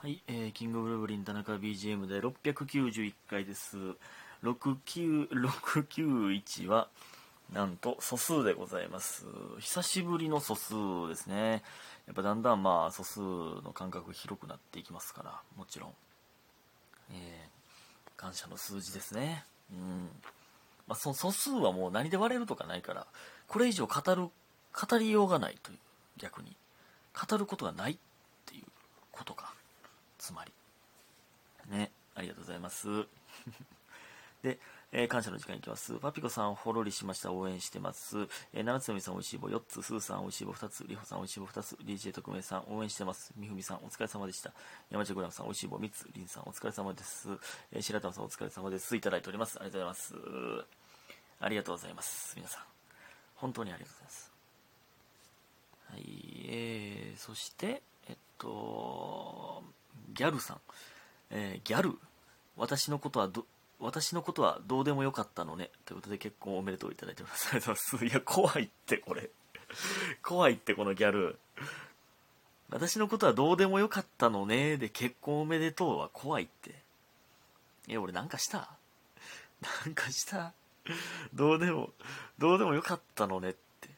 はい、えー、キングブルブリン田中 BGM で691回です。69 691は、なんと素数でございます。久しぶりの素数ですね。やっぱだんだんまあ素数の感覚広くなっていきますから、もちろん。えー、感謝の数字ですね。うん。まあ、その素数はもう何で割れるとかないから、これ以上語る、語りようがないという、逆に。語ることがないっていうことか。つまり。ね、ありがとうございます。で、えー感謝の時間いきます。パピコさん、ほろりしました。応援してます。えー、七つのみさん、おいしい棒4つ。スーさん、おいしい棒2つ。りほさん、おいしい棒2つ。DJ 特命さん、応援してます。みふみさん、お疲れ様でした。山地グラムさん、おいしい棒3つ。りんさん、お疲れ様です。えー、白玉さん、お疲れ様です。いただいております。ありがとうございます。ありがとうございます。皆さん。本当にありがとうございます。はい、えー、そして、えっと、ギャルさん。えーギャル？私のことはど、私のことはどうでもよかったのね。ということで結婚おめでとういただいております。ありがとうございます。いや、怖いって、これ。怖いって、このギャル。私のことはどうでもよかったのね。で、結婚おめでとうは怖いって。え、俺なんかした？なんかした？どうでも、どうでもよかったのねって。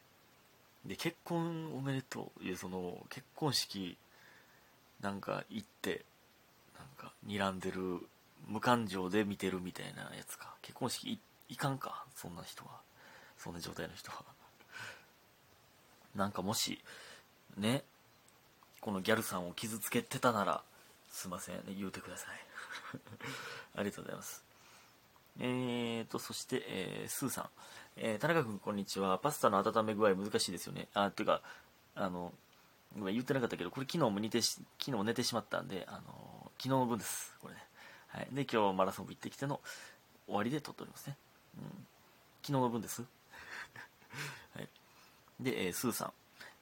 で、結婚おめでとう。いや、その、結婚式、なんか行って、なんか睨んでる、無感情で見てるみたいなやつか。結婚式いかんか、そんな人は。そんな状態の人は。なんかもし、ね、このギャルさんを傷つけてたなら、すいません、言うてください。ありがとうございます。えーと、そして、えースーさん。えー田中君、こんにちは。パスタの温め具合難しいですよね。あ、てか、あの、ごめん言ってなかったけど、これ昨日も似てし、昨日寝てしまったんで、あの、昨日の分です。これね。はい。で、今日マラソン部行ってきての終わりで撮っておりますね。うん。昨日の分です。はい。で、えースーさん。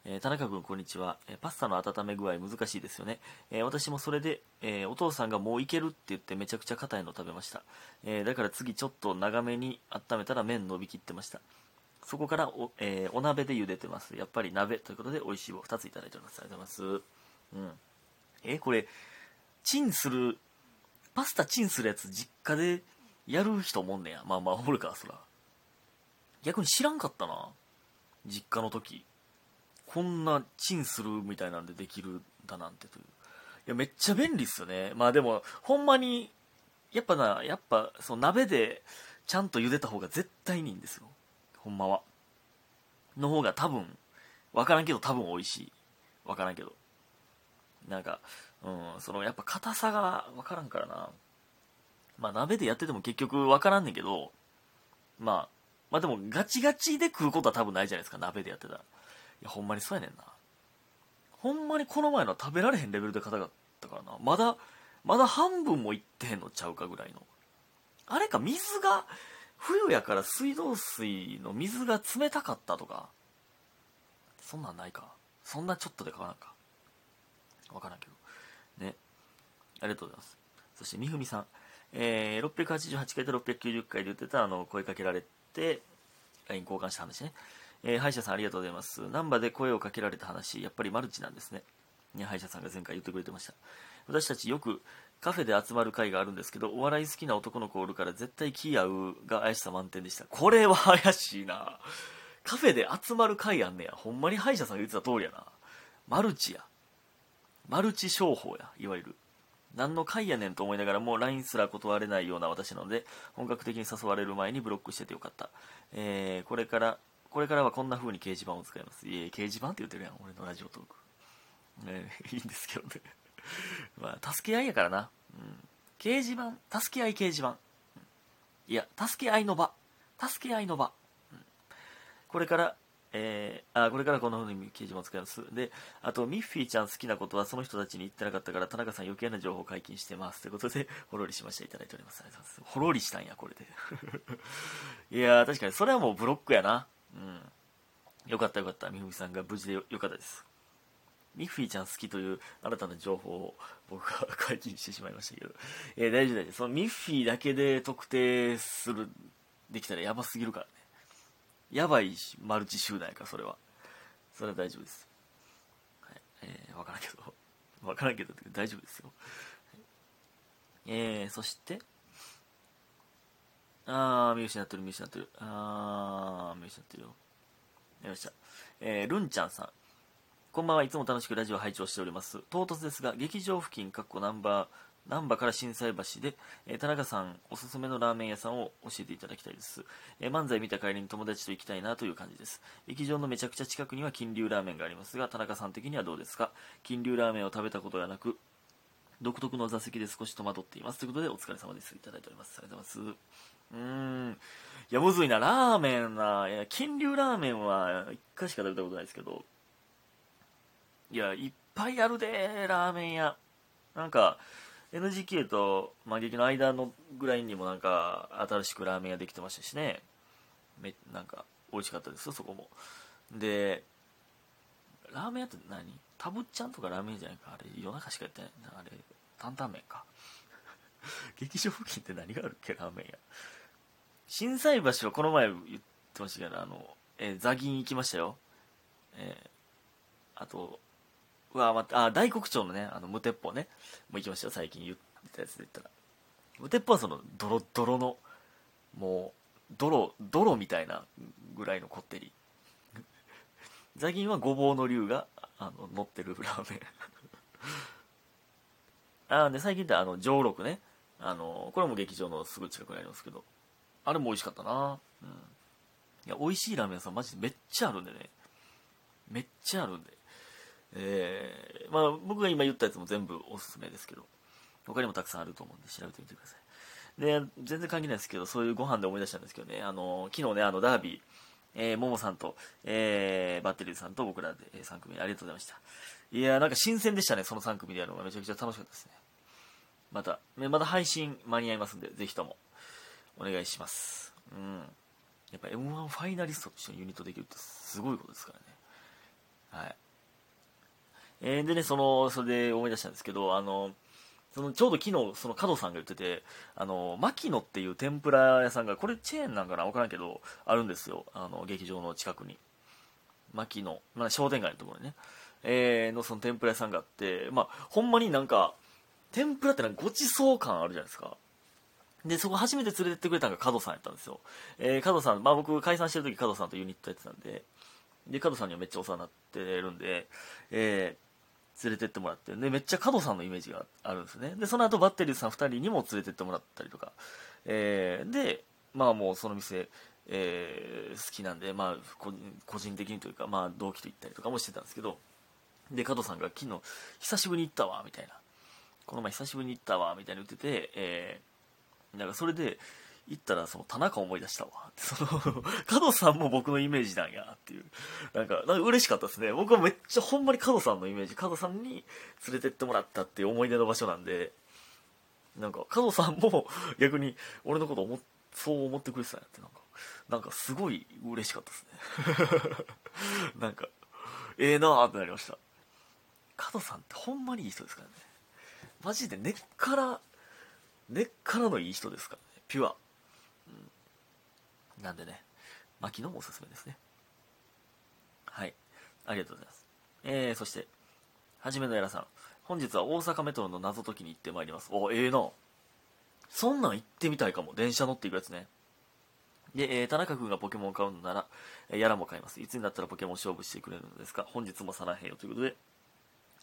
えー田中君、こんにちは、えーパスタの温め具合難しいですよね。えー私もそれで、えお父さんがもういけるって言ってめちゃくちゃ硬いの食べました。えだから次ちょっと長めに温めたら麺伸びきってました。そこからお,、えーお鍋で茹でてます。やっぱり鍋ということで美味しい棒2ついただいております。ありがとうございます。うん。えーこれ、チンする、パスタチンするやつ実家でやる人もんねや。まあまあ、おるか、そら。逆に知らんかったな。実家の時。こんなチンするみたいなんでできるだなんてという。いや、めっちゃ便利っすよね。まあでも、ほんまに、やっぱな、やっぱ、その鍋でちゃんと茹でた方が絶対にいいんですよ。ほんまは。の方が多分、わからんけど多分美味しい。わからんけど。なんか、うん、そのやっぱ硬さがわからんからな。まあ鍋でやってても結局わからんねんけど、まあ、まあでもガチガチで食うことは多分ないじゃないですか、鍋でやってたら。いや、ほんまにそうやねんな。ほんまにこの前のは食べられへんレベルで硬かったからな。まだ、まだ半分もいってへんのちゃうかぐらいの。あれか、水が、冬やから水道水の水が冷たかったとか。そんなんないか。そんなちょっとで変わらんか。わからんけど。ね。ありがとうございます。そして、みふみさん。えー、688回と690回で言ってた、あの、声かけられて、LINE 交換した話ね。えー歯医者さんありがとうございます。ナンバで声をかけられた話、やっぱりマルチなんですね。ね、歯医者さんが前回言ってくれてました。私たちよくカフェで集まる会があるんですけど、お笑い好きな男の子おるから絶対気合うが怪しさ満点でした。これは怪しいな。カフェで集まる会あんねや。ほんまに歯医者さんが言ってた通りやな。マルチや。マルチ商法や、いわゆる。何の会やねんと思いながらも LINE すら断れないような私なので、本格的に誘われる前にブロックしててよかった。えー、これから、これからはこんな風に掲示板を使います。いえ、掲示板って言ってるやん、俺のラジオトーク。ね、いいんですけどね。まあ、助け合いやからな。うん。掲示板、助け合い掲示板。いや、助け合いの場。助け合いの場。うんこれから、えー、あ、これからこの風に掲示板を使います。で、あと、ミッフィーちゃん好きなことはその人たちに言ってなかったから、田中さん余計な情報解禁してます。ということで、ほろりしましていただいております。ありがとうございます。ほろりしたんや、これで。いやー、確かに、それはもうブロックやな。うん。よかったよかった。みふみさんが無事でよかったです。ミッフィーちゃん好きという新たな情報を僕が解禁してしまいましたけど、えー大丈夫大丈夫。そのミッフィーだけで特定する、できたらやばすぎるからね。やばいマルチ集団やから、それは。それは大丈夫です。はい。えー、わからんけど。わからんけど、大丈夫ですよ。えー、そして、あー、見失ってる、見失ってる。あー、見失ってるよ。よっしゃ。えー、ルンちゃんさん。こんばんはいつも楽しくラジオ拝聴しております。唐突ですが、劇場付近、かっこナンバー、難波から心斎橋で、えー、田中さんおすすめのラーメン屋さんを教えていただきたいです、えー、漫才見た帰りに友達と行きたいなという感じです。劇場のめちゃくちゃ近くには金龍ラーメンがありますが田中さん的にはどうですか？金龍ラーメンを食べたことがなく独特の座席で少し戸惑っています。ということでお疲れ様です。いただいております。ありがとうございます。うーん。いやむずいな。ラーメンないや金龍ラーメンは1回しか食べたことないですけど。いやいっぱいあるでラーメン屋。なんか NGK と魔劇の間のぐらいにもなんか新しくラーメン屋できてましたしね。めなんか美味しかったですよそこも。でラーメン屋って何？たぶっちゃんとかラーメンじゃないか。あれ夜中しかやってない。あれ担々麺か。劇場付近って何があるっけ？ラーメン屋。心斎橋はこの前言ってましたけどあの、えー、座銀行きましたよ。えー、あとうわ、待って、あ、大黒町のね、あの、無鉄砲ね、もう行きましたよ、最近言ったやつで言ったら。無鉄砲はその、ドロドロの、もう、泥、泥みたいなぐらいのこってり。ザギンはごぼうの竜が、あの、乗ってるラーメン。あ、で、最近ってあの、上六ね。あの、これも劇場のすぐ近くにありますけど、あれも美味しかったなうん。いや、美味しいラーメン屋さんマジでめっちゃあるんでね。めっちゃあるんで。えー、まあ、僕が今言ったやつも全部おすすめですけど、他にもたくさんあると思うんで調べてみてください。で、全然関係ないですけど、そういうご飯で思い出したんですけどね、あの、昨日ね、あの、ダービー、えー、ももさんと、えー、バッテリーさんと僕らで、えー、3組ありがとうございました。いやなんか新鮮でしたね、その3組でやるのがめちゃくちゃ楽しかったですね。また、ね、まだ配信間に合いますんで、ぜひとも、お願いします。うん。やっぱ M1 ファイナリストと一緒にユニットできるってすごいことですからね。はい。えー、でね、その、それで思い出したんですけど、あの、そのちょうど昨日、その加藤さんが言ってて、あの、牧野っていう天ぷら屋さんが、これチェーンなんかなわからんけど、あるんですよ。あの、劇場の近くに。牧野、まあ、商店街のところにね。えー、のその天ぷら屋さんがあって、まあ、ほんまになんか、天ぷらってなんかごちそう感あるじゃないですか。で、そこ初めて連れてってくれたのが加藤さんやったんですよ。えー、加藤さん、まあ僕解散してる時加藤さんとユニットやってたんで、で、加藤さんにはめっちゃお世話になってるんで、えー、連れてってもらって、で、めっちゃ角さんのイメージがあるんですね。で、その後バッテリーさん2人にも連れてってもらったりとか、えー、で、まあもうその店、えー、好きなんで、まあ、個人的にというか、まあ、同期と行ったりとかもしてたんですけど、で、加藤さんが昨日、久しぶりに行ったわ、みたいな。この前久しぶりに行ったわ、みたいな言ってて、えー、なんかそれで、行ったらその田中思い出したわ。その、加藤さんも僕のイメージなんやっていう。なんか、なんか嬉しかったですね。僕はめっちゃほんまに加藤さんのイメージ、加藤さんに連れてってもらったっていう思い出の場所なんで、なんか、加藤さんも 逆に俺のこと思そう思ってくれてたんやって、なんか、なんかすごい嬉しかったですね。なんか、ええー、なーってなりました。加藤さんってほんまにいい人ですからね。マジで根っから、根っからのいい人ですからね。ピュア。なんでね、牧野もおすすめですね。はい。ありがとうございます。えー、そして、はじめのやらさん。本日は大阪メトロの謎解きに行ってまいります。お、ええー、な。そんなん行ってみたいかも。電車乗っていくやつね。で、えー、田中君がポケモンを買うのなら、えー、やらも買います。いつになったらポケモン勝負してくれるのですか本日もさらへんよということで、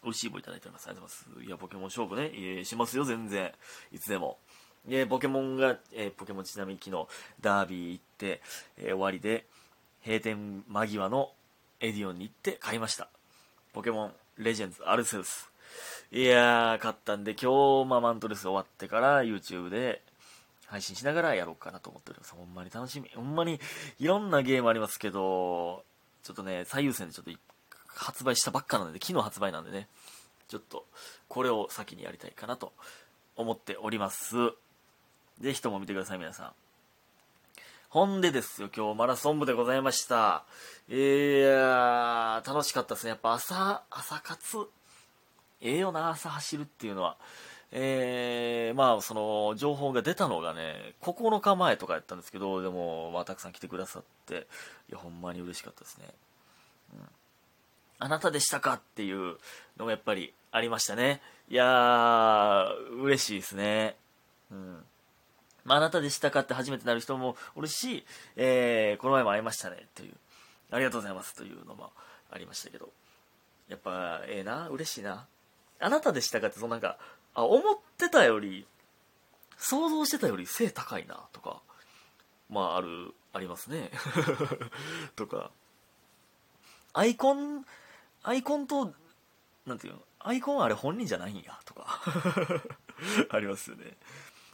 美味しい棒いただいております。ありがとうございます。いや、ポケモン勝負ね、えー、しますよ、全然。いつでも。で、ポケモンが、えー、ポケモンちなみに昨日、ダービー行って、えー、終わりで、閉店間際のエディオンに行って買いました。ポケモンレジェンズアルセウス。いやー、買ったんで、今日、まあ、マントレス終わってから YouTube で配信しながらやろうかなと思っております。ほんまに楽しみ。ほんまに、いろんなゲームありますけど、ちょっとね、最優先でちょっと発売したばっかなので、昨日発売なんでね、ちょっと、これを先にやりたいかなと思っております。ぜひとも見てください、皆さん。ほんでですよ、今日マラソン部でございました。いやー、楽しかったですね。やっぱ朝、朝活、ええよな、朝走るっていうのは。えー、まあ、その、情報が出たのがね、9日前とかやったんですけど、でも、まあ、たくさん来てくださって、いや、ほんまに嬉しかったですね。うん。あなたでしたかっていうのもやっぱりありましたね。いやー、嬉しいですね。うん。まあ、あなたでしたかって初めてなる人もおるし、えー、この前も会いましたねっていう、ありがとうございますというのもありましたけど、やっぱ、ええー、な、嬉しいな。あなたでしたかって、そのなんか、あ、思ってたより、想像してたより背高いなとか、まあ、ある、ありますね。とか、アイコン、アイコンと、なんていうの、アイコンあれ本人じゃないんや、とか、ありますよね。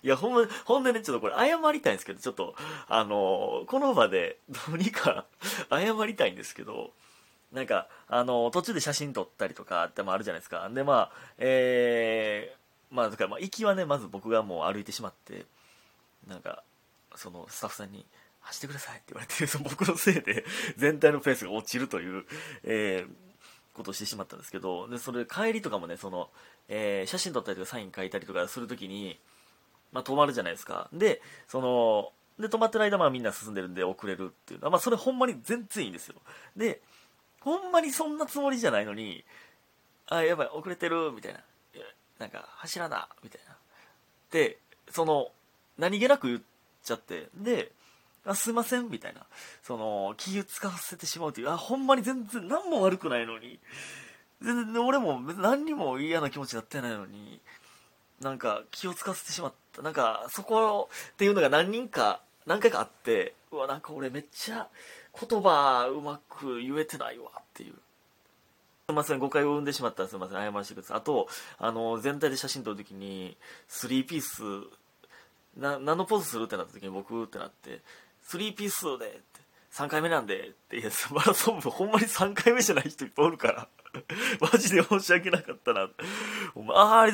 いや、ほんま、ほんでね、ちょっとこれ謝りたいんですけど、ちょっと、あの、この場でどうにか 謝りたいんですけど、なんか、あの、途中で写真撮ったりとかってもあるじゃないですか。で、まあ、えー、まあ、だから、まあ、行きはね、まず僕がもう歩いてしまって、なんか、そのスタッフさんに、走ってくださいって言われて、そ の僕のせいで全体のペースが落ちるという、えー、ことをしてしまったんですけど、で、それ帰りとかもね、その、えー、写真撮ったりとかサイン書いたりとかするときに、まあ、止まるじゃないですか。で、その、で、止まってる間、まあみんな進んでるんで遅れるっていうのは、まあそれほんまに全然いいんですよ。で、ほんまにそんなつもりじゃないのに、あ、やばい、遅れてる、みたいな。なんか、走らな、みたいな。で、その、何気なく言っちゃって、で、あすいません、みたいな。その、気を使わせてしまうという、あ、ほんまに全然何も悪くないのに、全然俺も何にも嫌な気持ちになってないのに、なんか気を使わせてしまった。なんかそこっていうのが何人か、何回かあって、うわ、なんか俺めっちゃ言葉うまく言えてないわっていう。すみません、誤解を生んでしまったらすみません、謝らせてください。あと、あの、全体で写真撮るときに、スリーピース、な、何のポーズするってなった時に僕ってなって、スリーピースで、って、3回目なんで、って、いや、マラソン部ほんまに3回目じゃない人いっぱいおるから、マジで申し訳なかったな。お前、ああ、